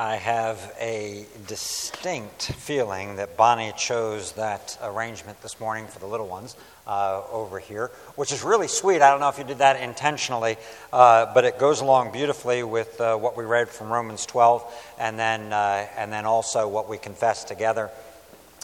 I have a distinct feeling that Bonnie chose that arrangement this morning for the little ones uh, over here, which is really sweet. I don't know if you did that intentionally, uh, but it goes along beautifully with uh, what we read from Romans 12, and then uh, and then also what we confess together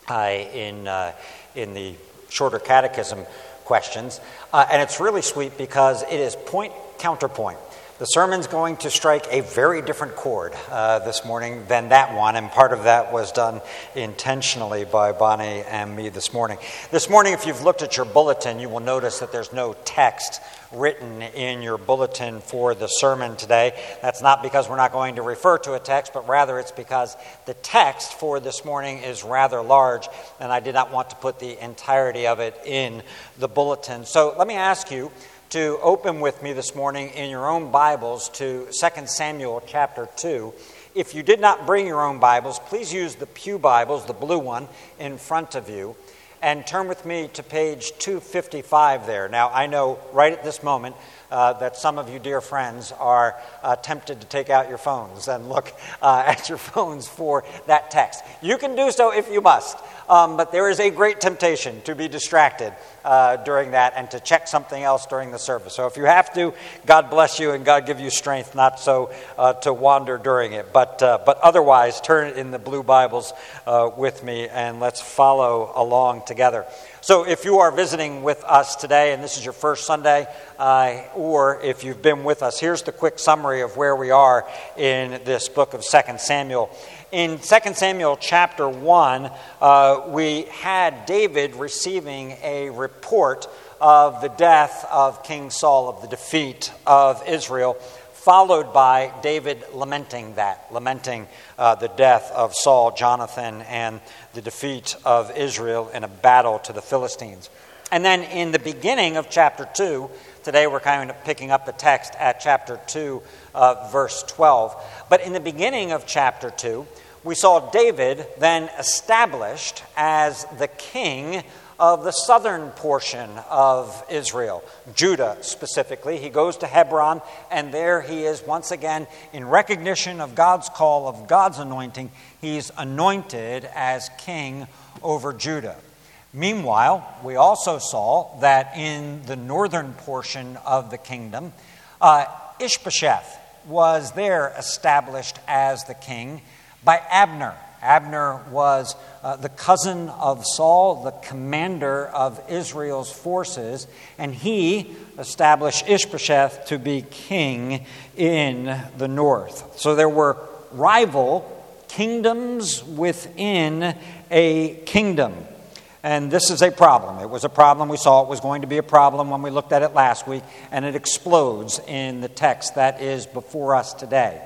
uh, in uh, in the shorter catechism questions. and it's really sweet because it is point counterpoint. The sermon's going to strike a very different chord uh, this morning than that one, and part of that was done intentionally by Bonnie and me this morning. This morning, if you've looked at your bulletin, you will notice that there's no text written in your bulletin for the sermon today. That's not because we're not going to refer to a text, but rather it's because the text for this morning is rather large, and I did not want to put the entirety of it in the bulletin. So let me ask you to open with me this morning in your own Bibles to 2 Samuel chapter 2. If you did not bring your own Bibles, please use the Pew Bibles, the blue one, in front of you, and turn with me to page 255 there. Now, I know right at this moment uh, that some of you, dear friends, are uh, tempted to take out your phones and look uh, at your phones for that text. You can do so if you must. Um, but there is a great temptation to be distracted uh, during that and to check something else during the service. So if you have to, God bless you and God give you strength not so uh, to wander during it. But, uh, but otherwise, turn in the blue Bibles with me and let's follow along together. So, if you are visiting with us today and this is your first Sunday, uh, or if you've been with us, here's the quick summary of where we are in this book of 2 Samuel. In 2 Samuel chapter 1, uh, we had David receiving a report of the death of King Saul, of the defeat of Israel, followed by David lamenting that, lamenting uh, the death of Saul, Jonathan, and the defeat of Israel in a battle to the Philistines. And then in the beginning of chapter 2, today we're kind of picking up the text at chapter 2, uh, verse 12. But in the beginning of chapter 2, we saw David then established as the king of the southern portion of Israel, Judah specifically. He goes to Hebron, and there he is once again in recognition of God's call, of God's anointing. He's anointed as king over Judah. Meanwhile, we also saw that in the northern portion of the kingdom, uh, Ishbosheth was there established as the king by Abner. Abner was uh, the cousin of Saul, the commander of Israel's forces, and he established Ishbosheth to be king in the north. So there were rival kingdoms within a kingdom. And this is a problem. It was a problem. We saw it was going to be a problem when we looked at it last week, and it explodes in the text that is before us today.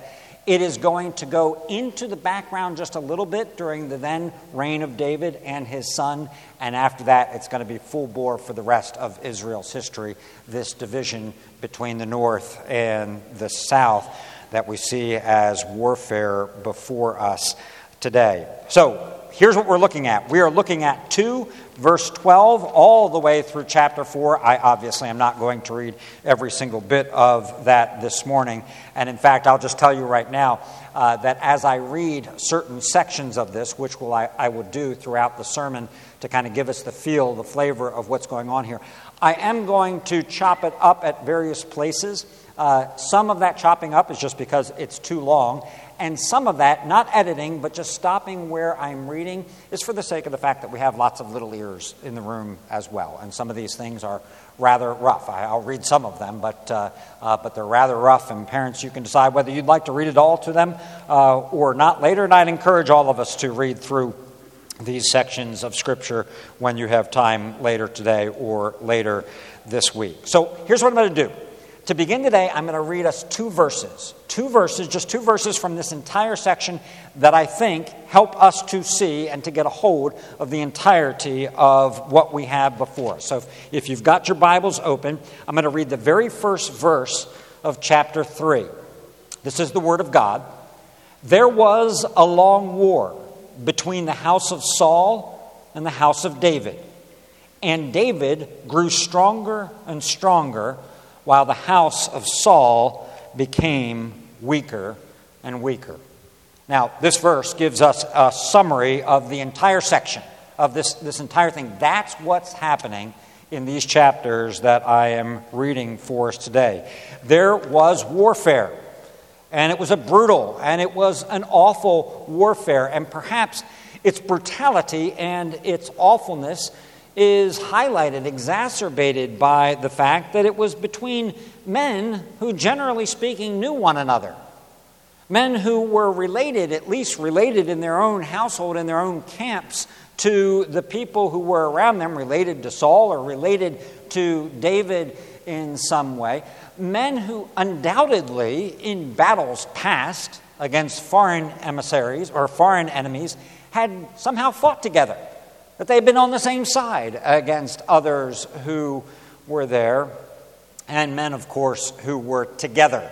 It is going to go into the background just a little bit during the then reign of David and his son, and after that, it's going to be full bore for the rest of Israel's history, this division between the north and the south that we see as warfare before us today. So, here's what we're looking at. We are looking at 2, verse 12, all the way through chapter 4. I obviously am not going to read every single bit of that this morning. And in fact, I'll just tell you right now uh, that as I read certain sections of this, which will I, I will do throughout the sermon to kind of give us the feel, the flavor of what's going on here, I am going to chop it up at various places. Uh, some of that chopping up is just because it's too long, and some of that, not editing, but just stopping where I'm reading, is for the sake of the fact that we have lots of little ears in the room as well. And some of these things are rather rough. I, will read some of them, but, uh, uh, but they're rather rough, and parents, you can decide whether you'd like to read it all to them uh, or not later. And I'd encourage all of us to read through these sections of Scripture when you have time later today or later this week. So here's what I'm going to do. To begin today, I'm going to read us two verses. Two verses, just two verses from this entire section that I think help us to see and to get a hold of the entirety of what we have before us. So if, if you've got your Bibles open, I'm going to read the very first verse of chapter 3. This is the Word of God. There was a long war between the house of Saul and the house of David. And David grew stronger and stronger while the house of Saul became weaker and weaker. Now, this verse gives us a summary of the entire section, of this, this entire thing. That's what's happening in these chapters that I am reading for us today. There was warfare, and it was a brutal and it was an awful warfare, and perhaps its brutality and its awfulness is highlighted, exacerbated by the fact that it was between men who, generally speaking, knew one another men who were related, at least related in their own household, in their own camps, to the people who were around them, related to Saul or related to David in some way. Men who undoubtedly, in battles past against foreign emissaries or foreign enemies, had somehow fought together, that they've been on the same side against others who were there, and men, of course, who were together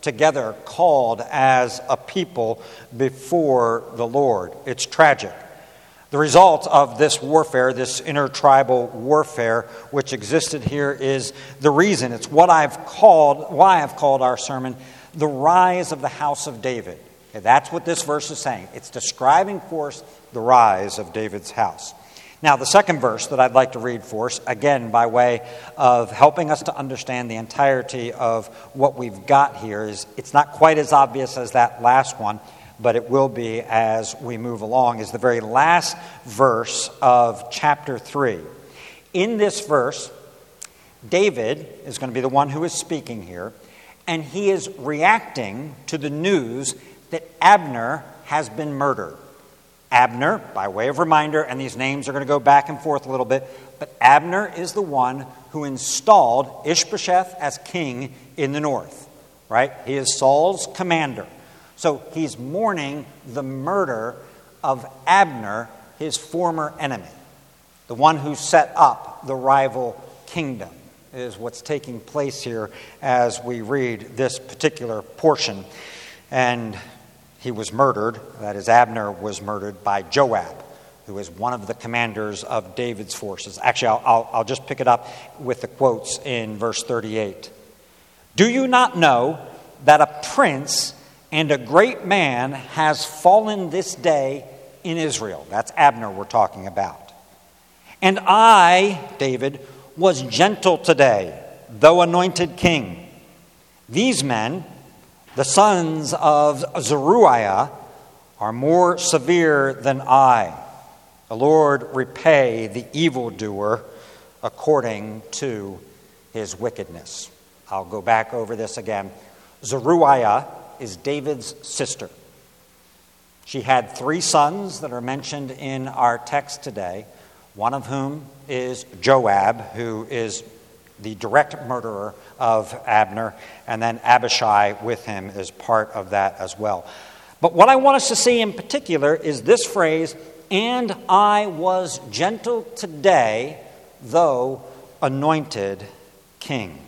together called as a people before the Lord. It's tragic. The result of this warfare, this intertribal warfare which existed here, is the reason. It's what I've called, why I've called our sermon, the rise of the house of David. Okay, that's what this verse is saying. It's describing for us the rise of David's house. Now, the second verse that I'd like to read for us, again, by way of helping us to understand the entirety of what we've got here, is it's not quite as obvious as that last one, but it will be as we move along, is the very last verse of chapter 3. In this verse, David is going to be the one who is speaking here, and he is reacting to the news that Abner has been murdered. Abner, by way of reminder, and these names are going to go back and forth a little bit, but Abner is the one who installed Ishbosheth as king in the north, right? He is Saul's commander. So he's mourning the murder of Abner, his former enemy, the one who set up the rival kingdom, is what's taking place here as we read this particular portion. And he was murdered, that is, Abner was murdered by Joab, who is one of the commanders of David's forces. Actually, I'll, I'll, I'll just pick it up with the quotes in verse 38. Do you not know that a prince and a great man has fallen this day in Israel? That's Abner we're talking about. And I, David, was gentle today, though anointed king. These men, the sons of Zeruiah are more severe than I. The Lord repay the evildoer according to his wickedness. I'll go back over this again. Zeruiah is David's sister. She had three sons that are mentioned in our text today, one of whom is Joab, who is the direct murderer of Abner, and then Abishai with him is part of that as well. But what I want us to see in particular is this phrase, and I was gentle today, though anointed king.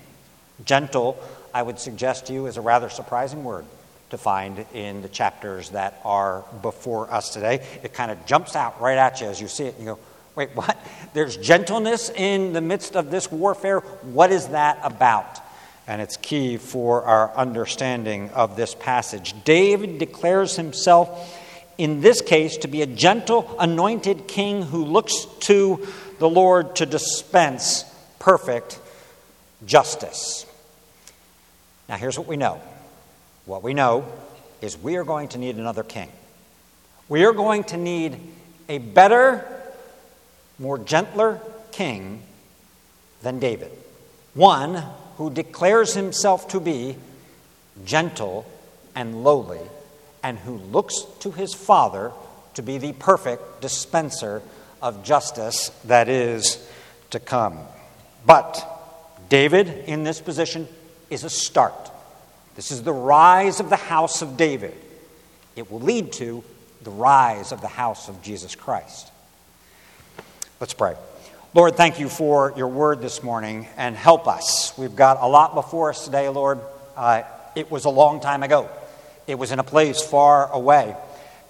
Gentle, I would suggest to you, is a rather surprising word to find in the chapters that are before us today. It kind of jumps out right at you as you see it, and you go, Wait, what? There's gentleness in the midst of this warfare. What is that about? And it's key for our understanding of this passage. David declares himself, in this case, to be a gentle, anointed king who looks to the Lord to dispense perfect justice. Now, here's what we know what we know is we are going to need another king. We are going to need a better more gentler king than David. One who declares himself to be gentle and lowly, and who looks to his father to be the perfect dispenser of justice that is to come. But David, in this position, is a start. This is the rise of the house of David. It will lead to the rise of the house of Jesus Christ. Let's pray. Lord, thank you for your word this morning and help us. We've got a lot before us today, Lord. Uh, it was a long time ago, it was in a place far away.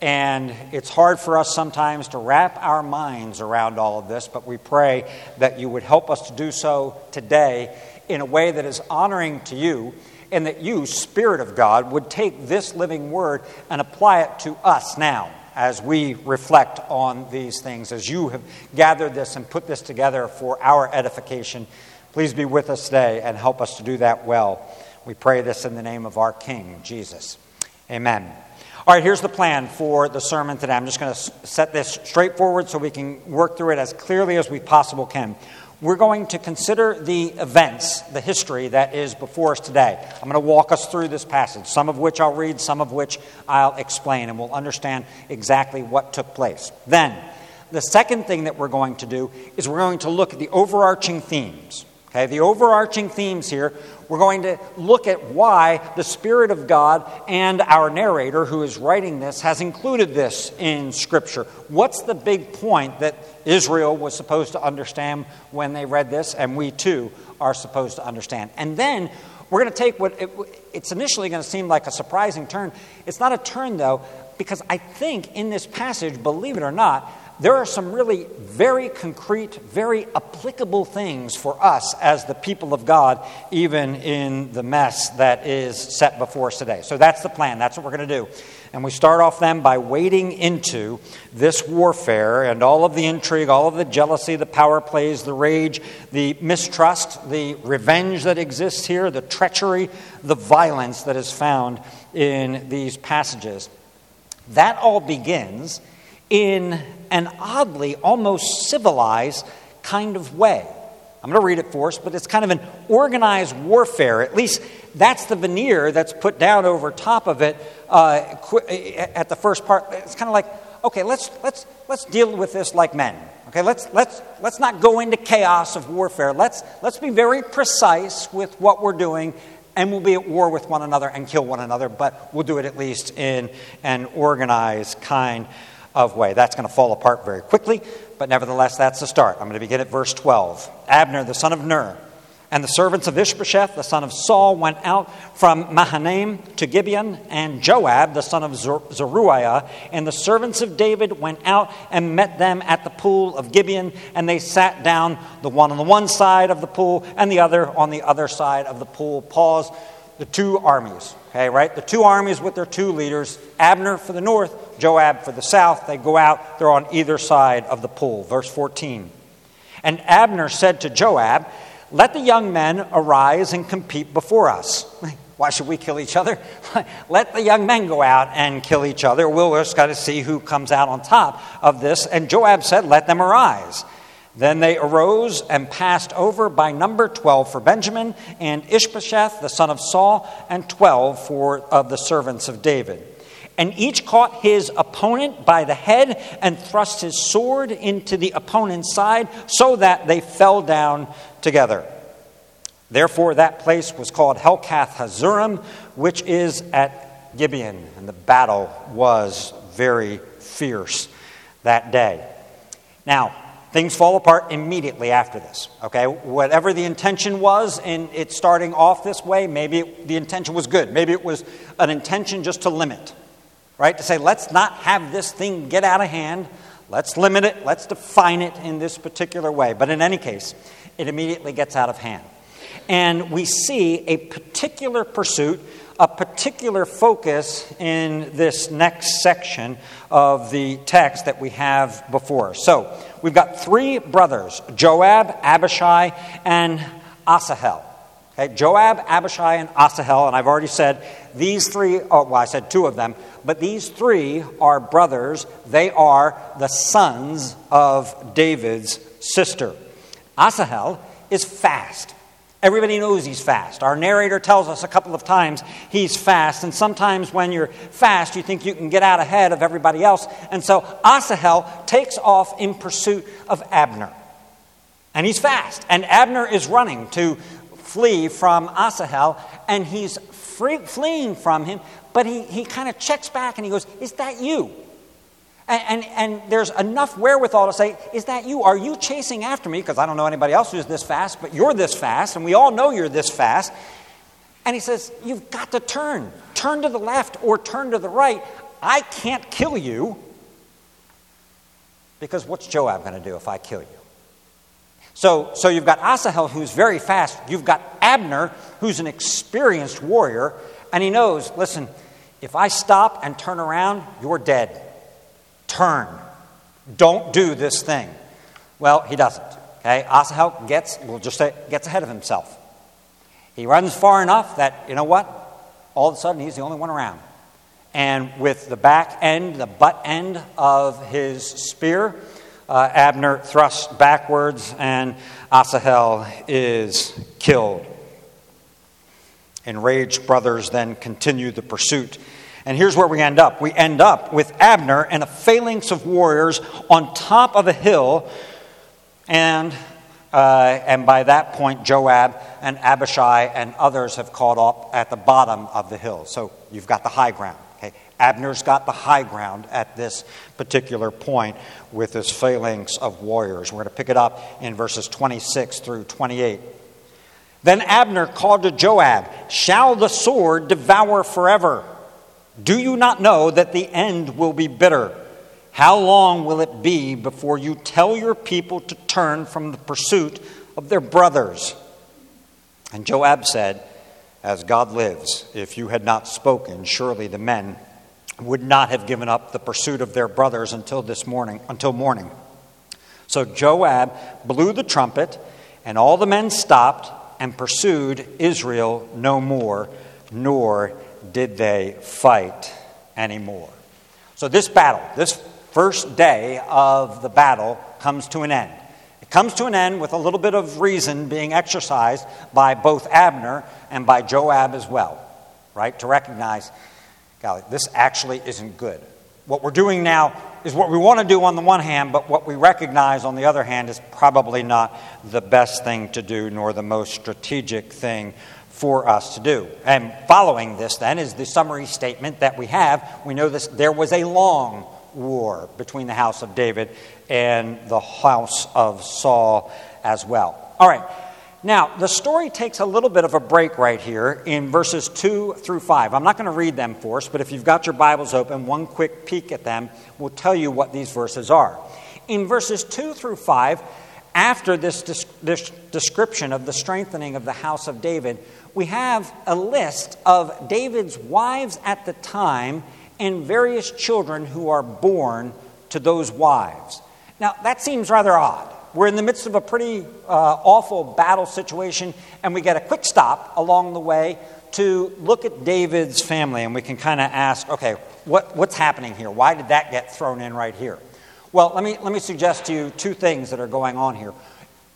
And it's hard for us sometimes to wrap our minds around all of this, but we pray that you would help us to do so today in a way that is honoring to you and that you, Spirit of God, would take this living word and apply it to us now as we reflect on these things, as you have gathered this and put this together for our edification. Please be with us today and help us to do that well. We pray this in the name of our King, Jesus. Amen. All right, here's the plan for the sermon today. I'm just going to set this straightforward so we can work through it as clearly as we possibly can we're going to consider the events, the history that is before us today. I'm going to walk us through this passage, some of which I'll read, some of which I'll explain, and we'll understand exactly what took place. Then, the second thing that we're going to do is we're going to look at the overarching themes. Okay, the overarching themes here, we're going to look at why the Spirit of God and our narrator, who is writing this, has included this in Scripture. What's the big point that Israel was supposed to understand when they read this, and we too are supposed to understand? And then we're going to take what it, it's initially going to seem like a surprising turn. It's not a turn, though, because I think in this passage, believe it or not, there are some really very concrete, very applicable things for us as the people of God, even in the mess that is set before us today. So that's the plan. That's what we're going to do. And we start off then by wading into this warfare and all of the intrigue, all of the jealousy, the power plays, the rage, the mistrust, the revenge that exists here, the treachery, the violence that is found in these passages. That all begins in an oddly, almost civilized kind of way. I'm going to read it for us, but it's kind of an organized warfare. At least that's the veneer that's put down over top of it uh, at the first part. It's kind of like, okay, let's, let's, let's deal with this like men. Okay, let's, let's, let's not go into chaos of warfare. Let's, let's be very precise with what we're doing, and we'll be at war with one another and kill one another, but we'll do it at least in an organized kind of way. That's going to fall apart very quickly, but nevertheless, that's the start. I'm going to begin at verse 12. Abner, the son of Ner, and the servants of Ishbosheth, the son of Saul, went out from Mahanaim to Gibeon, and Joab, the son of Zeruiah, and the servants of David went out and met them at the pool of Gibeon, and they sat down, the one on the one side of the pool and the other on the other side of the pool. Pause. The two armies, okay, right? The two armies with their two leaders, Abner for the north, Joab for the south. They go out, they're on either side of the pool. Verse 14. And Abner said to Joab, Let the young men arise and compete before us. Why should we kill each other? Let the young men go out and kill each other. We'll just got to see who comes out on top of this. And Joab said, Let them arise. Then they arose and passed over by number 12 for Benjamin, and Ishbosheth, the son of Saul, and 12 for of the servants of David and each caught his opponent by the head and thrust his sword into the opponent's side so that they fell down together. Therefore, that place was called Helkath Hazurim, which is at Gibeon, and the battle was very fierce that day. Now, things fall apart immediately after this. Okay, whatever the intention was in it starting off this way, maybe it, the intention was good. Maybe it was an intention just to limit right? To say, let's not have this thing get out of hand. Let's limit it. Let's define it in this particular way. But in any case, it immediately gets out of hand. And we see a particular pursuit, a particular focus in this next section of the text that we have before. So we've got three brothers Joab, Abishai, and Asahel. Okay, Joab, Abishai, and Asahel, and I've already said these three, oh, well, I said two of them, but these three are brothers. They are the sons of David's sister. Asahel is fast. Everybody knows he's fast. Our narrator tells us a couple of times he's fast, and sometimes when you're fast, you think you can get out ahead of everybody else. And so Asahel takes off in pursuit of Abner. And he's fast, and Abner is running to flee from Asahel, and he's free, fleeing from him, but he, he kind of checks back and he goes, Is that you? And, and, and, there's enough wherewithal to say, Is that you? Are you chasing after me? Because I don't know anybody else who's this fast, but you're this fast, and we all know you're this fast. And he says, You've got to turn. Turn to the left or turn to the right. I can't kill you. Because what's Joab going to do if I kill you? So, so you've got Asahel who's very fast. You've got Abner, who's an experienced warrior, and he knows listen, if I stop and turn around, you're dead. Turn. Don't do this thing. Well, he doesn't. Okay, Asahel gets, we'll just say, gets ahead of himself. He runs far enough that, you know what? All of a sudden, he's the only one around. And with the back end, the butt end of his spear, uh, Abner thrusts backwards, and Asahel is killed. Enraged brothers then continue the pursuit. And here's where we end up. We end up with Abner and a phalanx of warriors on top of a hill, and, uh, and by that point, Joab and Abishai and others have caught up at the bottom of the hill. So you've got the high ground. Okay? Abner's got the high ground at this particular point with this phalanx of warriors. We're going to pick it up in verses 26 through 28. Then Abner called to Joab, Shall the sword devour forever? Do you not know that the end will be bitter? How long will it be before you tell your people to turn from the pursuit of their brothers? And Joab said, As God lives, if you had not spoken, surely the men would not have given up the pursuit of their brothers until this morning, until morning. So Joab blew the trumpet, and all the men stopped and pursued Israel no more, nor did they fight anymore. So this battle, this first day of the battle, comes to an end. It comes to an end with a little bit of reason being exercised by both Abner and by Joab as well, right? To recognize golly, this actually isn't good. What we're doing now is what we want to do on the one hand, but what we recognize on the other hand is probably not the best thing to do nor the most strategic thing for us to do. And following this, then, is the summary statement that we have. We know this there was a long war between the house of David and the house of Saul as well. All right. Now, the story takes a little bit of a break right here in verses 2 through 5. I'm not going to read them for us, but if you've got your Bibles open, one quick peek at them will tell you what these verses are. In verses 2 through 5, after this, this description of the strengthening of the house of David, we have a list of David's wives at the time and various children who are born to those wives. Now, that seems rather odd. We're in the midst of a pretty uh, awful battle situation, and we get a quick stop along the way to look at David's family, and we can kind of ask, okay, what, what's happening here? Why did that get thrown in right here? Well, let me, let me suggest to you two things that are going on here.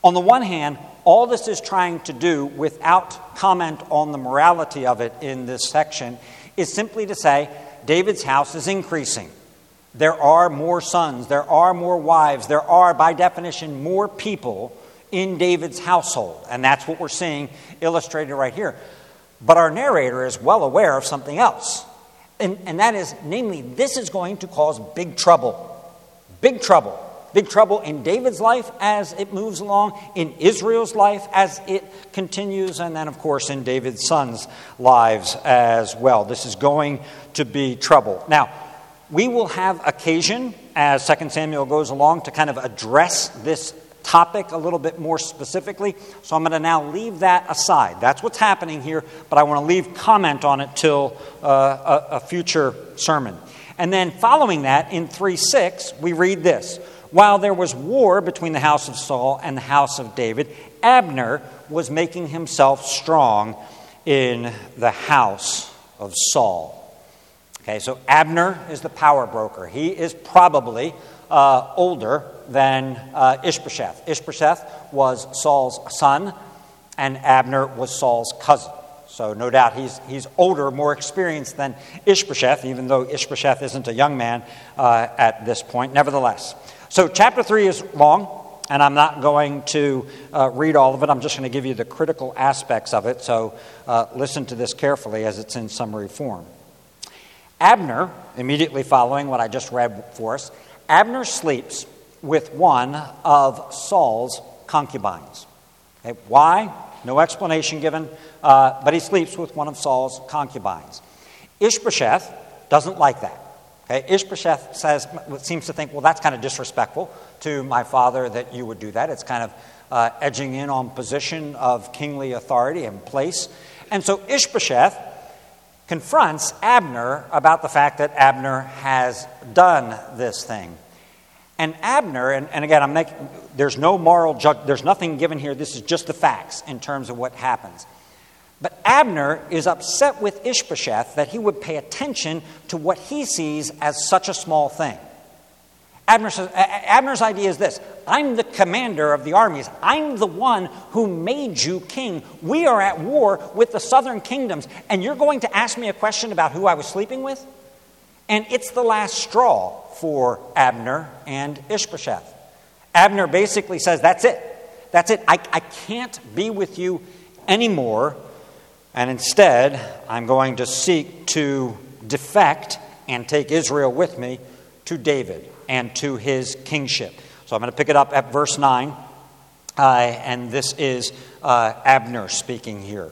On the one hand, all this is trying to do, without comment on the morality of it in this section, is simply to say David's house is increasing. There are more sons, there are more wives, there are, by definition, more people in David's household. And that's what we're seeing illustrated right here. But our narrator is well aware of something else. And, and that is, namely, this is going to cause big trouble. Big trouble. Big trouble in David's life as it moves along, in Israel's life as it continues, and then, of course, in David's sons' lives as well. This is going to be trouble. Now, we will have occasion as 2 Samuel goes along to kind of address this topic a little bit more specifically. So I'm going to now leave that aside. That's what's happening here, but I want to leave comment on it till uh, a, a future sermon. And then following that, in 3 6, we read this While there was war between the house of Saul and the house of David, Abner was making himself strong in the house of Saul. Okay, so Abner is the power broker. He is probably uh, older than uh, Ishbosheth. Ishbosheth was Saul's son, and Abner was Saul's cousin. So, no doubt he's, he's older, more experienced than Ishbosheth, even though Ishbosheth isn't a young man uh, at this point, nevertheless. So, chapter 3 is long, and I'm not going to uh, read all of it. I'm just going to give you the critical aspects of it. So, uh, listen to this carefully as it's in summary form. Abner, immediately following what I just read for us, Abner sleeps with one of Saul's concubines. Okay, why? No explanation given, uh, but he sleeps with one of Saul's concubines. Ishbosheth doesn't like that. Okay, Ishbosheth says, seems to think, well, that's kind of disrespectful to my father that you would do that. It's kind of uh, edging in on position of kingly authority and place. And so Ishbosheth confronts Abner about the fact that Abner has done this thing. And Abner, and, and again, I'm making, there's no moral judge, there's nothing given here. This is just the facts in terms of what happens. But Abner is upset with Ishbosheth that he would pay attention to what he sees as such a small thing. Abner says, Abner's idea is this I'm the commander of the armies. I'm the one who made you king. We are at war with the southern kingdoms, and you're going to ask me a question about who I was sleeping with? And it's the last straw for Abner and Ishbosheth. Abner basically says, That's it. That's it. I, I can't be with you anymore and instead, I'm going to seek to defect and take Israel with me to David and to his kingship. So I'm going to pick it up at verse 9. Uh, and this is uh, Abner speaking here.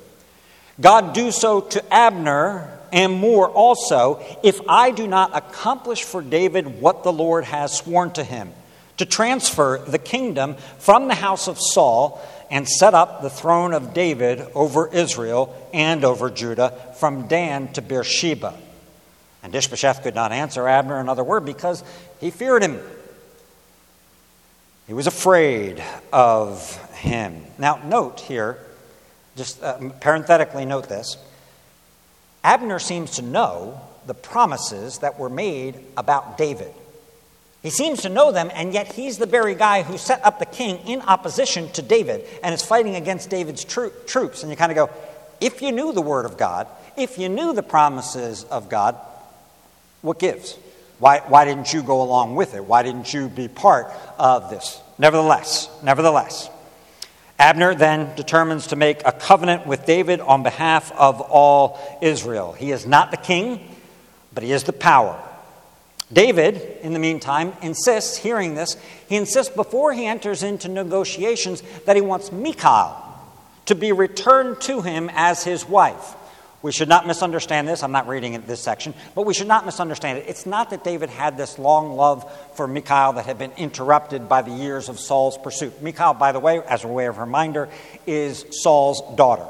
God do so to Abner and more also, if I do not accomplish for David what the Lord has sworn to him, to transfer the kingdom from the house of Saul and set up the throne of David over Israel and over Judah from Dan to Beersheba. And Ishbosheth could not answer Abner another word because he feared him. He was afraid of him. Now, note here, just uh, parenthetically note this Abner seems to know the promises that were made about David. He seems to know them, and yet he's the very guy who set up the king in opposition to David and is fighting against David's tro- troops. And you kind of go, if you knew the word of God, if you knew the promises of God, what gives? Why, why didn't you go along with it? Why didn't you be part of this? Nevertheless, nevertheless, Abner then determines to make a covenant with David on behalf of all Israel. He is not the king, but he is the power. David, in the meantime, insists, hearing this, he insists before he enters into negotiations that he wants Michal to be returned to him as his wife. We should not misunderstand this. I'm not reading it this section, but we should not misunderstand it. It's not that David had this long love for Michal that had been interrupted by the years of Saul's pursuit. Michal, by the way, as a way of reminder, is Saul's daughter.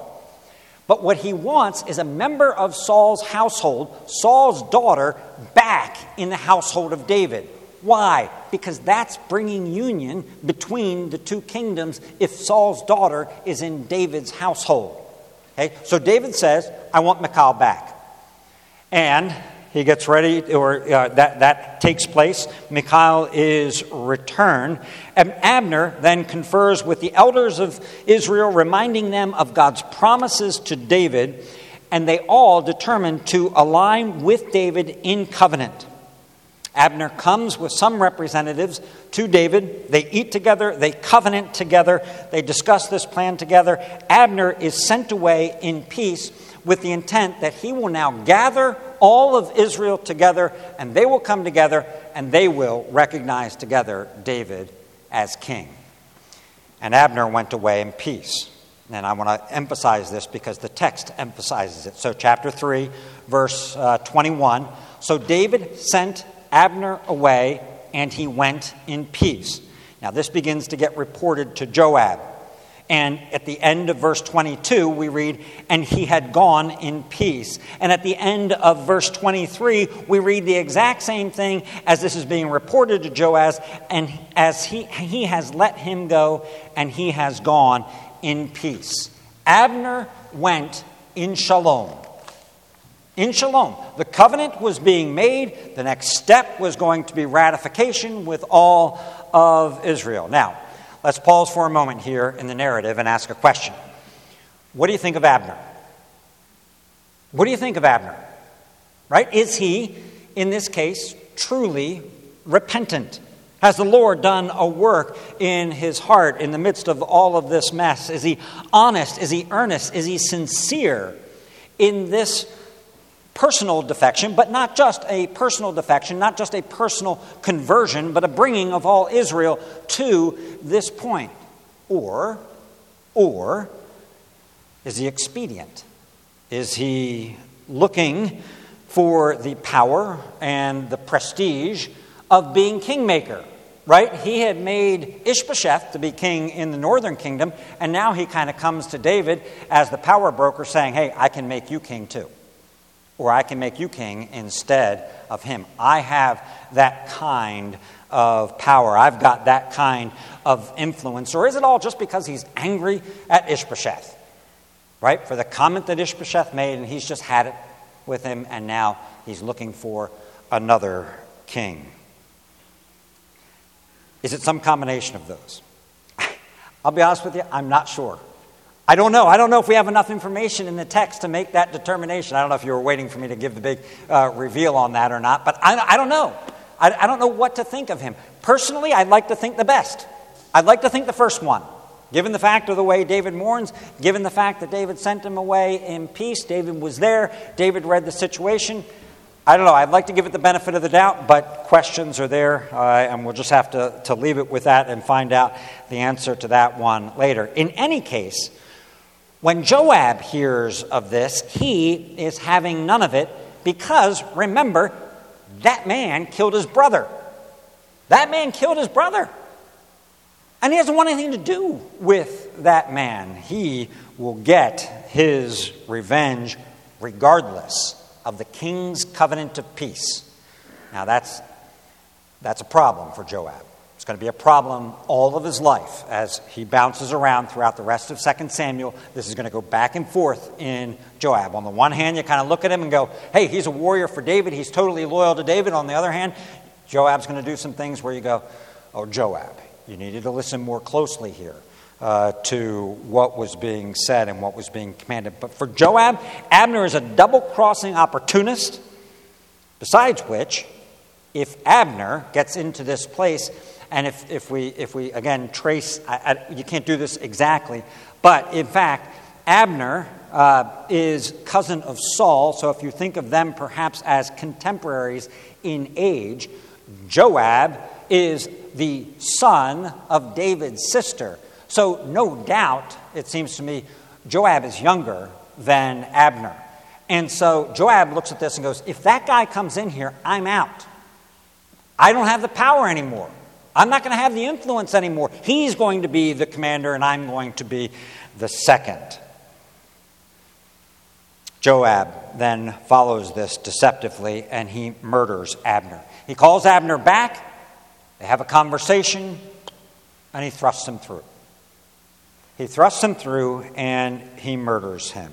But what he wants is a member of Saul's household, Saul's daughter, back in the household of David. Why? Because that's bringing union between the two kingdoms if Saul's daughter is in David's household. Okay? So David says, I want Michal back. And he gets ready, or uh, that, that takes place. Michal is returned. And Abner then confers with the elders of Israel, reminding them of God's promises to David, and they all determine to align with David in covenant. Abner comes with some representatives to David. They eat together, they covenant together, they discuss this plan together. Abner is sent away in peace with the intent that he will now gather all of Israel together, and they will come together and they will recognize together David as king. And Abner went away in peace. And I want to emphasize this because the text emphasizes it. So, chapter 3, verse uh, 21. So, David sent Abner away, and he went in peace. Now, this begins to get reported to Joab. And at the end of verse 22, we read, and he had gone in peace. And at the end of verse 23, we read the exact same thing as this is being reported to Joaz, and as he, he has let him go, and he has gone in peace. Abner went in shalom. In shalom. The covenant was being made. The next step was going to be ratification with all of Israel. Now, Let's pause for a moment here in the narrative and ask a question. What do you think of Abner? What do you think of Abner? Right? Is he, in this case, truly repentant? Has the Lord done a work in his heart in the midst of all of this mess? Is he honest? Is he earnest? Is he sincere in this personal defection, but not just a personal defection, not just a personal conversion, but a bringing of all Israel to this point? Or, or is he expedient? Is he looking for the power and the prestige of being kingmaker, right? He had made Ishbosheth to be king in the northern kingdom, and now he kind of comes to David as the power broker saying, Hey, I can make you king too. Or I can make you king instead of him. I have that kind of power. I've got that kind of influence. Or is it all just because he's angry at Ishbosheth? Right? For the comment that Ishbosheth made, and he's just had it with him, and now he's looking for another king. Is it some combination of those? I'll be honest with you, I'm not sure. I don't know. I don't know if we have enough information in the text to make that determination. I don't know if you were waiting for me to give the big uh, reveal on that or not, but I, I don't know. I, I don't know what to think of him. Personally, I'd like to think the best. I'd like to think the first one. Given the fact of the way David mourns, given the fact that David sent him away in peace, David was there, David read the situation. I don't know, I'd like to give it the benefit of the doubt, but questions are there, uh, and we'll just have to, to leave it with that and find out the answer to that one later. In any case, when Joab hears of this, he is having none of it because, remember, that man killed his brother. That man killed his brother. And he doesn't want anything to do with that man. He will get his revenge regardless of the king's covenant of peace. Now, that's, that's a problem for Joab. Going to be a problem all of his life as he bounces around throughout the rest of 2 Samuel. This is going to go back and forth in Joab. On the one hand, you kind of look at him and go, hey, he's a warrior for David. He's totally loyal to David. On the other hand, Joab's going to do some things where you go, oh, Joab, you needed to listen more closely here. Uh, to what was being said and what was being commanded. But for Joab, Abner is a double crossing opportunist. Besides which, if Abner gets into this place, and if, if, we, if we again trace, I, I, you can't do this exactly, but in fact, Abner uh, is cousin of Saul, so if you think of them perhaps as contemporaries in age, Joab is the son of David's sister. So, no doubt, it seems to me, Joab is younger than Abner. And so Joab looks at this and goes, If that guy comes in here, I'm out. I don't have the power anymore. I'm not going to have the influence anymore. He's going to be the commander, and I'm going to be the second. Joab then follows this deceptively and he murders Abner. He calls Abner back, they have a conversation, and he thrusts him through. He thrusts him through and he murders him.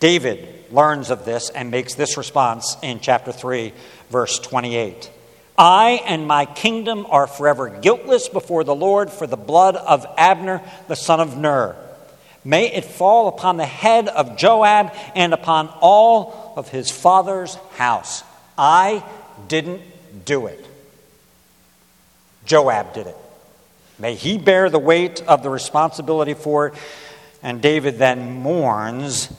David learns of this and makes this response in chapter 3, verse 28. I and my kingdom are forever guiltless before the Lord for the blood of Abner, the son of Ner. May it fall upon the head of Joab and upon all of his father's house. I didn't do it. Joab did it. May he bear the weight of the responsibility for it. And David then mourns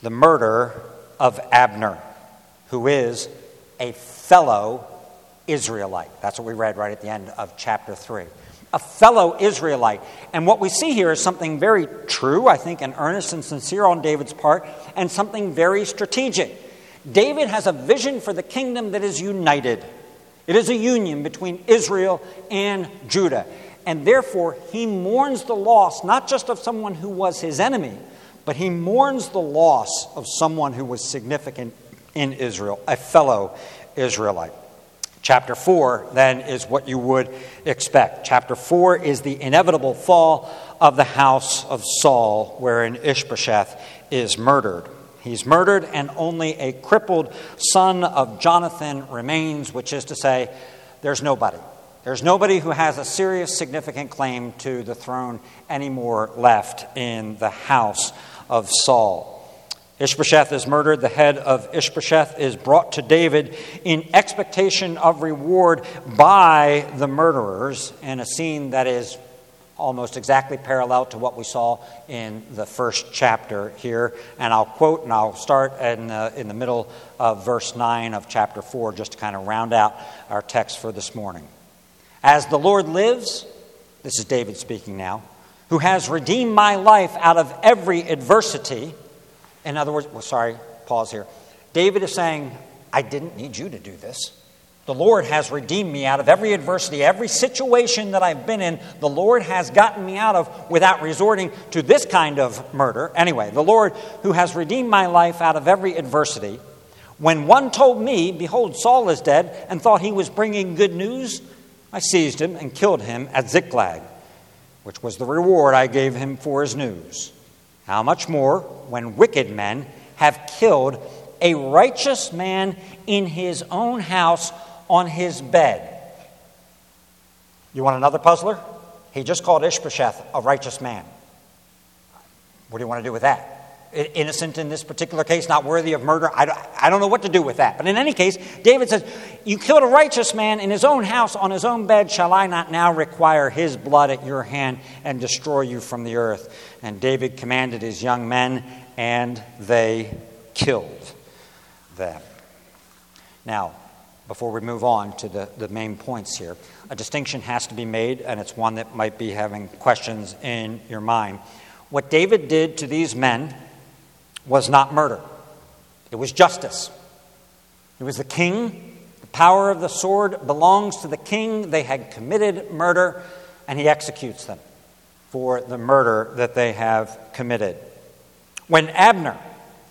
the murder of Abner, who is a fellow Israelite. That's what we read right at the end of chapter 3. A fellow Israelite. And what we see here is something very true, I think, and earnest and sincere on David's part, and something very strategic. David has a vision for the kingdom that is united. It is a union between Israel and Judah. And therefore, he mourns the loss not just of someone who was his enemy, but he mourns the loss of someone who was significant in Israel, a fellow Israelite. Chapter 4, then, is what you would expect. Chapter 4 is the inevitable fall of the house of Saul, wherein Ishbosheth is murdered. He's murdered, and only a crippled son of Jonathan remains, which is to say, there's nobody. There's nobody who has a serious, significant claim to the throne anymore left in the house of Saul. Ishbosheth is murdered. The head of Ishbosheth is brought to David in expectation of reward by the murderers in a scene that is almost exactly parallel to what we saw in the first chapter here. And I'll quote and I'll start in the, in the middle of verse 9 of chapter 4 just to kind of round out our text for this morning. As the Lord lives, this is David speaking now, who has redeemed my life out of every adversity in other words, well, sorry, pause here. David is saying, I didn't need you to do this. The Lord has redeemed me out of every adversity, every situation that I've been in. The Lord has gotten me out of without resorting to this kind of murder. Anyway, the Lord who has redeemed my life out of every adversity. When one told me, Behold, Saul is dead, and thought he was bringing good news, I seized him and killed him at Ziklag, which was the reward I gave him for his news. How much more when wicked men have killed a righteous man in his own house on his bed. You want another puzzler? He just called Ishbosheth a righteous man. What do you want to do with that? Innocent in this particular case, not worthy of murder. I don't, I don't know what to do with that. But in any case, David says, You killed a righteous man in his own house on his own bed. Shall I not now require his blood at your hand and destroy you from the earth? And David commanded his young men, and they killed them. Now, before we move on to the, the main points here. A distinction has to be made, and it's one that might be having questions in your mind. What David did to these men was not murder, it was justice. It was the king. The power of the sword belongs to the king. They had committed murder, and he executes them for the murder that they have committed. When Abner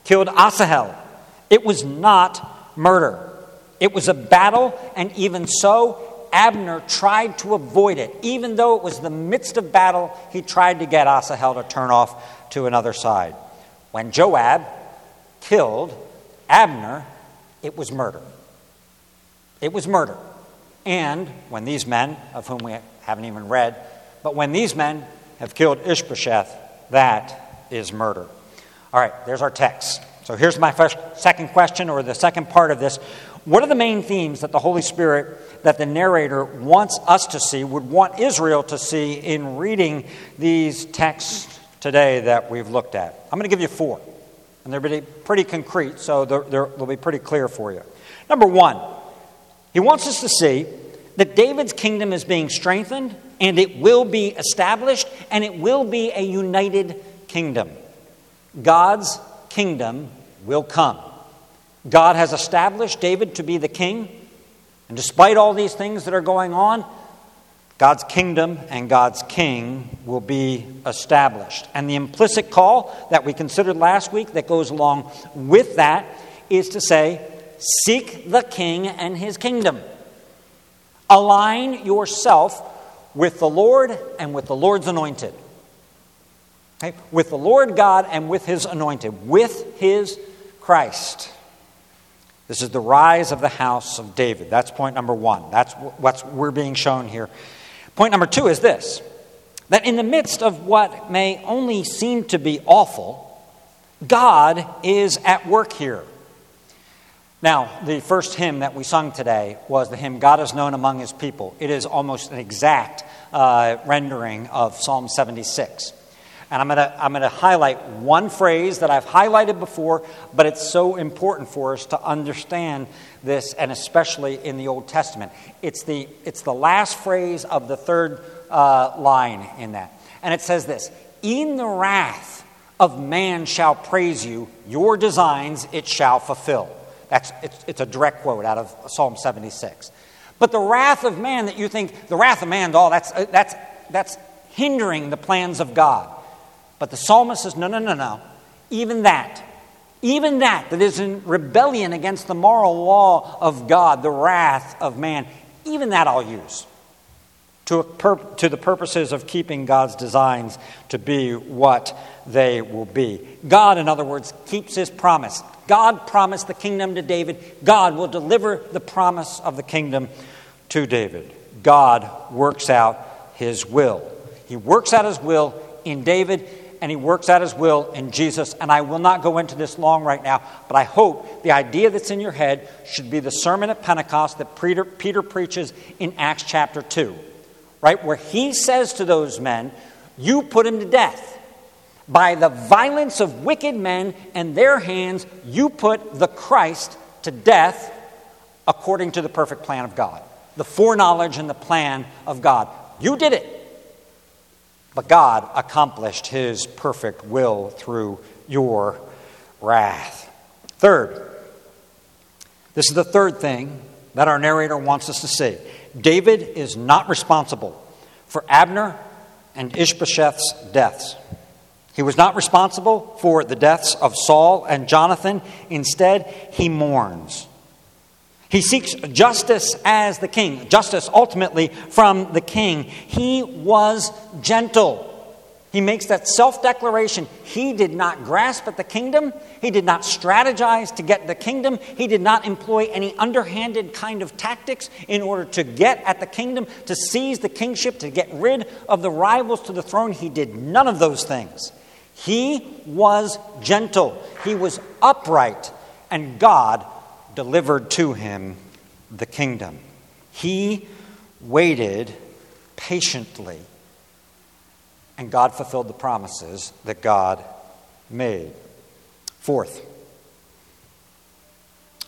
killed Asahel, it was not murder. It was a battle, and even so, Abner tried to avoid it. Even though it was the midst of battle, he tried to get Asahel to turn off to another side. When Joab killed Abner, it was murder. It was murder. And when these men, of whom we haven't even read, but when these men have killed Ishbosheth, that is murder. All right, there's our text. So here's my first, second question, or the second part of this. What are the main themes that the Holy Spirit, that the narrator wants us to see, would want Israel to see in reading these texts today that we've looked at? I'm going to give you four, and they're pretty, pretty concrete, so they're, they're, they'll be pretty clear for you. Number one, he wants us to see that David's kingdom is being strengthened, and it will be established, and it will be a united kingdom. God's kingdom will come. God has established David to be the king. And despite all these things that are going on, God's kingdom and God's king will be established. And the implicit call that we considered last week that goes along with that is to say, seek the king and his kingdom. Align yourself with the Lord and with the Lord's anointed. Okay? With the Lord God and with his anointed, with his Christ. This is the rise of the house of David. That's point number one. That's what we're being shown here. Point number two is this that in the midst of what may only seem to be awful, God is at work here. Now, the first hymn that we sung today was the hymn God is Known Among His People. It is almost an exact uh, rendering of Psalm 76. And I'm going to I'm going to highlight one phrase that I've highlighted before, but it's so important for us to understand this, and especially in the Old Testament. It's the, it's the last phrase of the third uh, line in that. And it says this In the wrath of man shall praise you, your designs it shall fulfill. That's, it's, it's a direct quote out of Psalm 76. But the wrath of man that you think, the wrath of man, oh, that's, that's, that's hindering the plans of God. But the psalmist says, no, no, no, no. Even that, even that, that is in rebellion against the moral law of God, the wrath of man, even that I'll use to, pur- to the purposes of keeping God's designs to be what they will be. God, in other words, keeps his promise. God promised the kingdom to David. God will deliver the promise of the kingdom to David. God works out his will. He works out his will in David and he works out his will in Jesus. And I will not go into this long right now, but I hope the idea that's in your head should be the sermon at Pentecost that Peter, Peter preaches in Acts chapter 2, right? Where he says to those men, You put him to death. By the violence of wicked men and their hands, you put the Christ to death according to the perfect plan of God. The foreknowledge and the plan of God. You did it. But God accomplished his perfect will through your wrath. Third, This is the third thing that our narrator wants us to see. David is not responsible for Abner and Ishbosheth's deaths. He was not responsible for the deaths of Saul and Jonathan. Instead, he mourns. He seeks justice as the king, justice ultimately from the king. He was gentle. He makes that self declaration. He did not grasp at the kingdom. He did not strategize to get the kingdom. He did not employ any underhanded kind of tactics in order to get at the kingdom, to seize the kingship, to get rid of the rivals to the throne. He did none of those things. He was gentle, he was upright, and God delivered to him the kingdom. He waited patiently and God fulfilled the promises that God made. Fourth,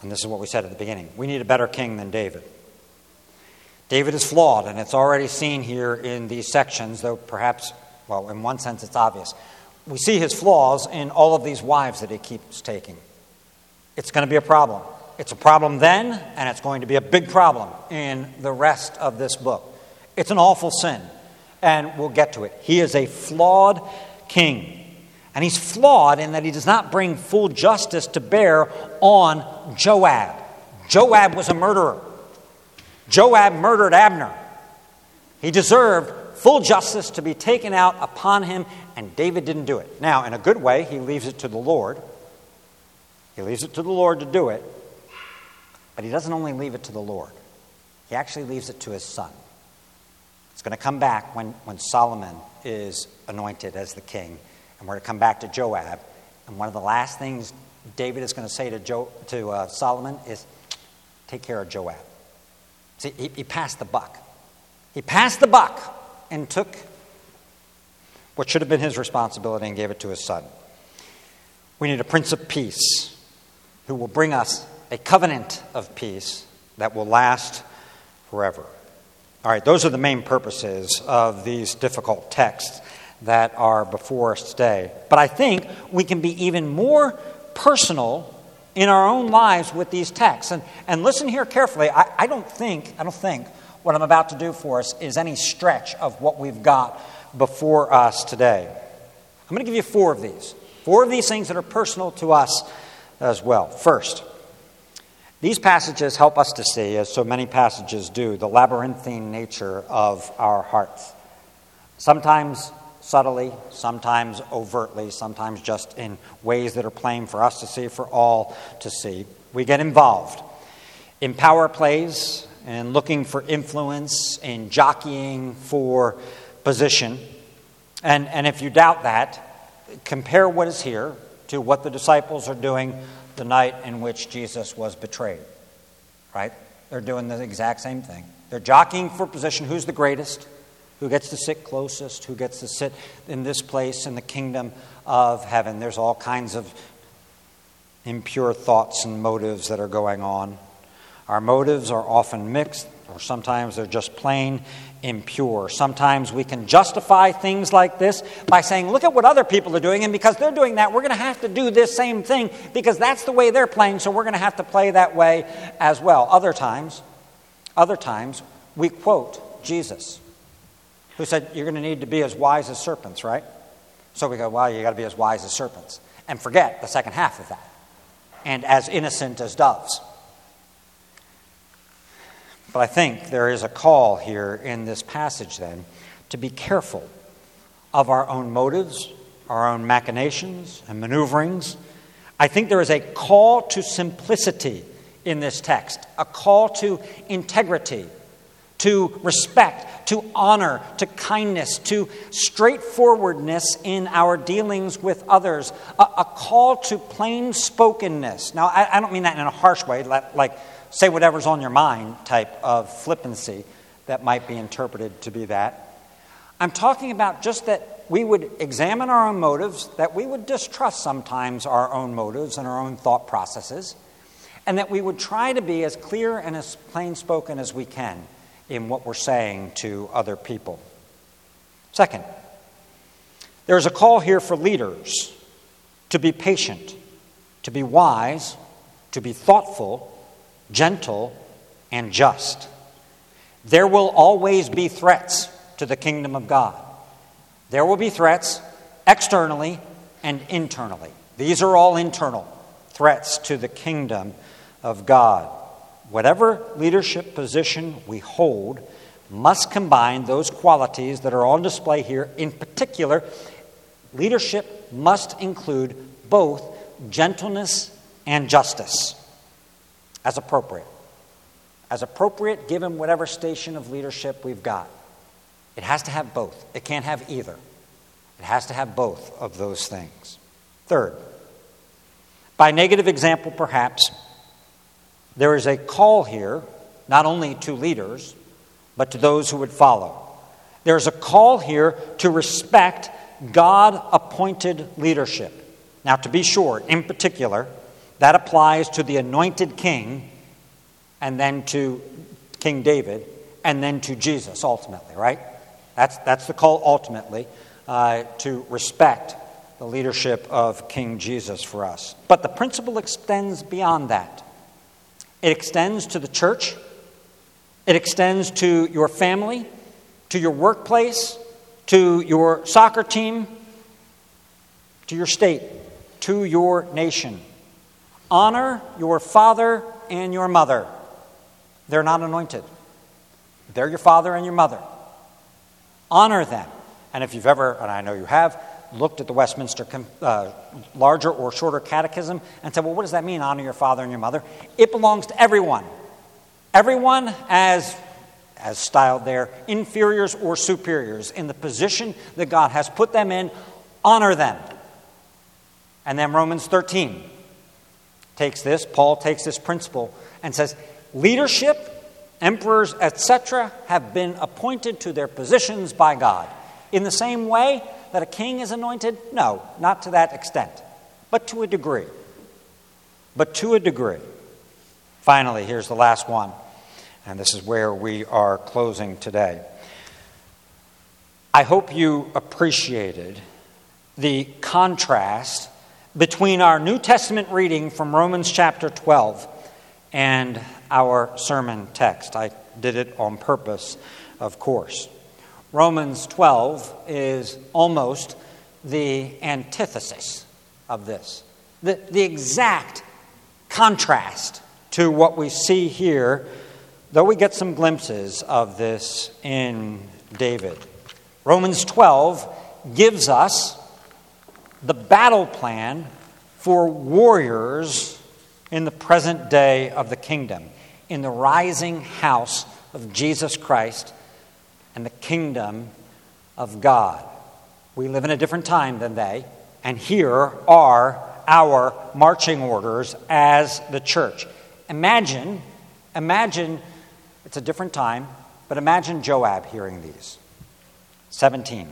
and this is what we said at the beginning we need a better king than David. David is flawed, and it's already seen here in these sections, though perhaps, well, in one sense it's obvious. We see his flaws in all of these wives that he keeps taking. It's going to be a problem. It's a problem then, and it's going to be a big problem in the rest of this book. It's an awful sin and we'll get to it. He is a flawed king. And he's flawed in that he does not bring full justice to bear on Joab. Joab was a murderer. Joab murdered Abner. He deserved full justice to be taken out upon him, and David didn't do it. Now, in a good way, he leaves it to the Lord. He leaves it to the Lord to do it, but he doesn't only leave it to the Lord, he actually leaves it to his son. It's going to come back when, when Solomon is anointed as the king. And we're going to come back to Joab. And one of the last things David is going to say to, jo, to uh, Solomon is take care of Joab. See, he, he passed the buck. He passed the buck and took what should have been his responsibility and gave it to his son. We need a prince of peace who will bring us a covenant of peace that will last forever. All right, those are the main purposes of these difficult texts that are before us today. But I think we can be even more personal in our own lives with these texts. And, and listen here carefully. I, I don't think, I don't think what I'm about to do for us is any stretch of what we've got before us today. I'm going to give you four of these. Four of these things that are personal to us as well. First, these passages help us to see, as so many passages do, the labyrinthine nature of our hearts. Sometimes subtly, sometimes overtly, sometimes just in ways that are plain for us to see, for all to see. We get involved in power plays and looking for influence, in jockeying for position. And, and if you doubt that, compare what is here to what the disciples are doing the night in which Jesus was betrayed. Right? They're doing the exact same thing. They're jockeying for position who's the greatest, who gets to sit closest, who gets to sit in this place in the kingdom of heaven. There's all kinds of impure thoughts and motives that are going on. Our motives are often mixed, or sometimes they're just plain impure. Sometimes we can justify things like this by saying, look at what other people are doing, and because they're doing that, we're going to have to do this same thing because that's the way they're playing, so we're going to have to play that way as well. Other times, other times, we quote Jesus, who said, You're going to need to be as wise as serpents, right? So we go, Well, you got to be as wise as serpents. And forget the second half of that. And as innocent as doves. But I think there is a call here in this passage, then, to be careful of our own motives, our own machinations and maneuverings. I think there is a call to simplicity in this text, a call to integrity, to respect, to honor, to kindness, to straightforwardness in our dealings with others, a, a call to plain spokenness. Now, I, I, don't mean that in a harsh way, like say whatever's on your mind type of flippancy that might be interpreted to be that. I'm talking about just that we would examine our own motives, that we would distrust sometimes our own motives and our own thought processes, and that we would try to be as clear and as plain spoken as we can in what we're saying to other people. Second, there's a call here for leaders to be patient, to be wise, to be thoughtful, gentle, and just. There will always be threats to the kingdom of God. There will be threats externally and internally. These are all internal threats to the kingdom of God. Whatever leadership position we hold must combine those qualities that are on display here. In particular, leadership must include both gentleness and justice as appropriate. As appropriate given whatever station of leadership we've got. It has to have both, it can't have either. It has to have both of those things. Third, by negative example, perhaps, there is a call here, not only to leaders, but to those who would follow. There's a call here to respect God appointed leadership. Now, to be sure, in particular, that applies to the anointed king and then to King David and then to Jesus ultimately, right? That's, that's the call ultimately uh, to respect the leadership of King Jesus for us. But the principle extends beyond that. It extends to the church, it extends to your family, to your workplace, to your soccer team, to your state, to your nation. Honor your father and your mother. They're not anointed, they're your father and your mother. Honor them. And if you've ever, and I know you have, looked at the Westminster uh, larger or shorter catechism and said, well, what does that mean, honor your father and your mother? It belongs to everyone. Everyone as as styled there, inferiors or superiors, in the position that God has put them in, honor them. And then Romans 13 takes this, Paul takes this principle and says, leadership, emperors, etc., have been appointed to their positions by God. In the same way that a king is anointed? No, not to that extent, but to a degree. But to a degree. Finally, here's the last one, and this is where we are closing today. I hope you appreciated the contrast between our New Testament reading from Romans chapter 12 and our sermon text. I did it on purpose, of course. Romans 12 is almost the antithesis of this, the, the exact contrast to what we see here, though we get some glimpses of this in David. Romans 12 gives us the battle plan for warriors in the present day of the kingdom, in the rising house of Jesus Christ and the kingdom of God. We live in a different time than they, and here are our marching orders as the church. Imagine, imagine, it's a different time, but imagine Joab hearing these. 17.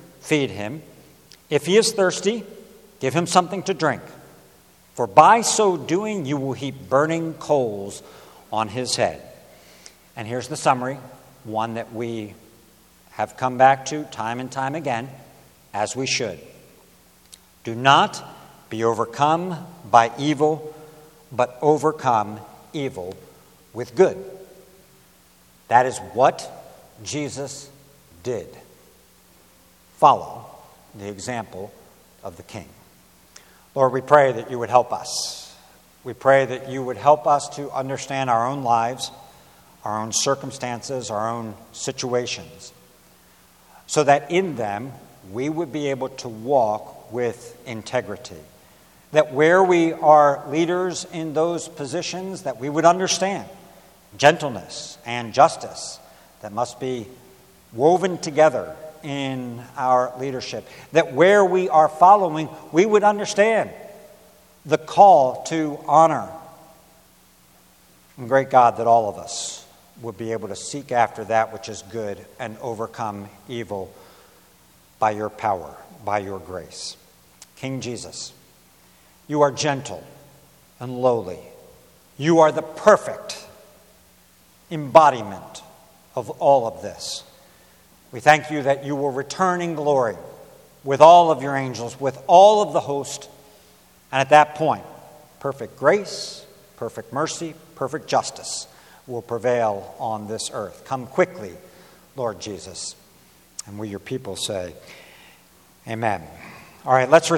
feed him. If he is thirsty, give him something to drink. For by so doing, you will heap burning coals on his head. And here's the summary, one that we have come back to time and time again, as we should. Do not be overcome by evil, but overcome evil with good. That is what Jesus did. Follow the example of the King. Lord, we pray that you would help us. We pray that you would help us to understand our own lives our own circumstances, our own situations, so that in them we would be able to walk with integrity. That where we are leaders in those positions, that we would understand gentleness and justice that must be woven together in our leadership. That where we are following, we would understand the call to honor And great God, that all of us would be able to seek after that which is good and overcome evil by your power, by your grace. King Jesus, you are gentle and lowly. You are the perfect embodiment of all of this. We thank you that you will return in glory with all of your angels, with all of the host, and at that point, perfect grace, perfect mercy, perfect justice will prevail on this earth. Come quickly, Lord Jesus. And we, your people, say, Amen. All right, let's